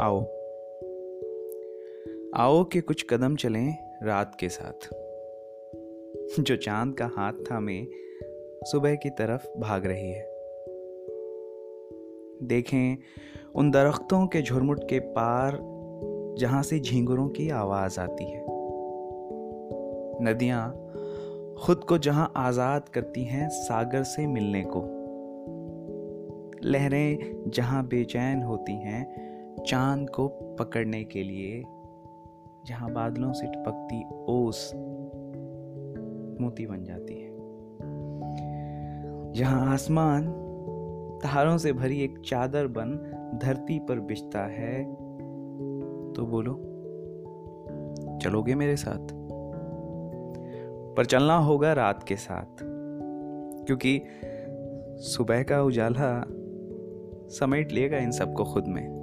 आओ। आओ के कुछ कदम चलें रात के साथ। जो चाँद का हाथ थामे सुबह की तरफ़ भाग रही है। देखें, उन दरख्तों के झुरमुट के पार, जहाँ से झींगुरों की आवाज़ आती है। नदियाँ खुद को जहाँ आज़ाद करती हैं, सागर से मिलने को। लहरें जहाँ बेचैन होती हैं चाँद को पकड़ने के लिए, जहाँ बादलों से टपकती ओस मोती बन जाती है। जहाँ आसमान तारों से भरी एक चादर बन धरती पर बिछता है तो बोलो, चलोगे मेरे साथ? पर चलना होगा रात के साथ, क्योंकि सुबह का उजाला समेट लेगा इन सबको खुद में।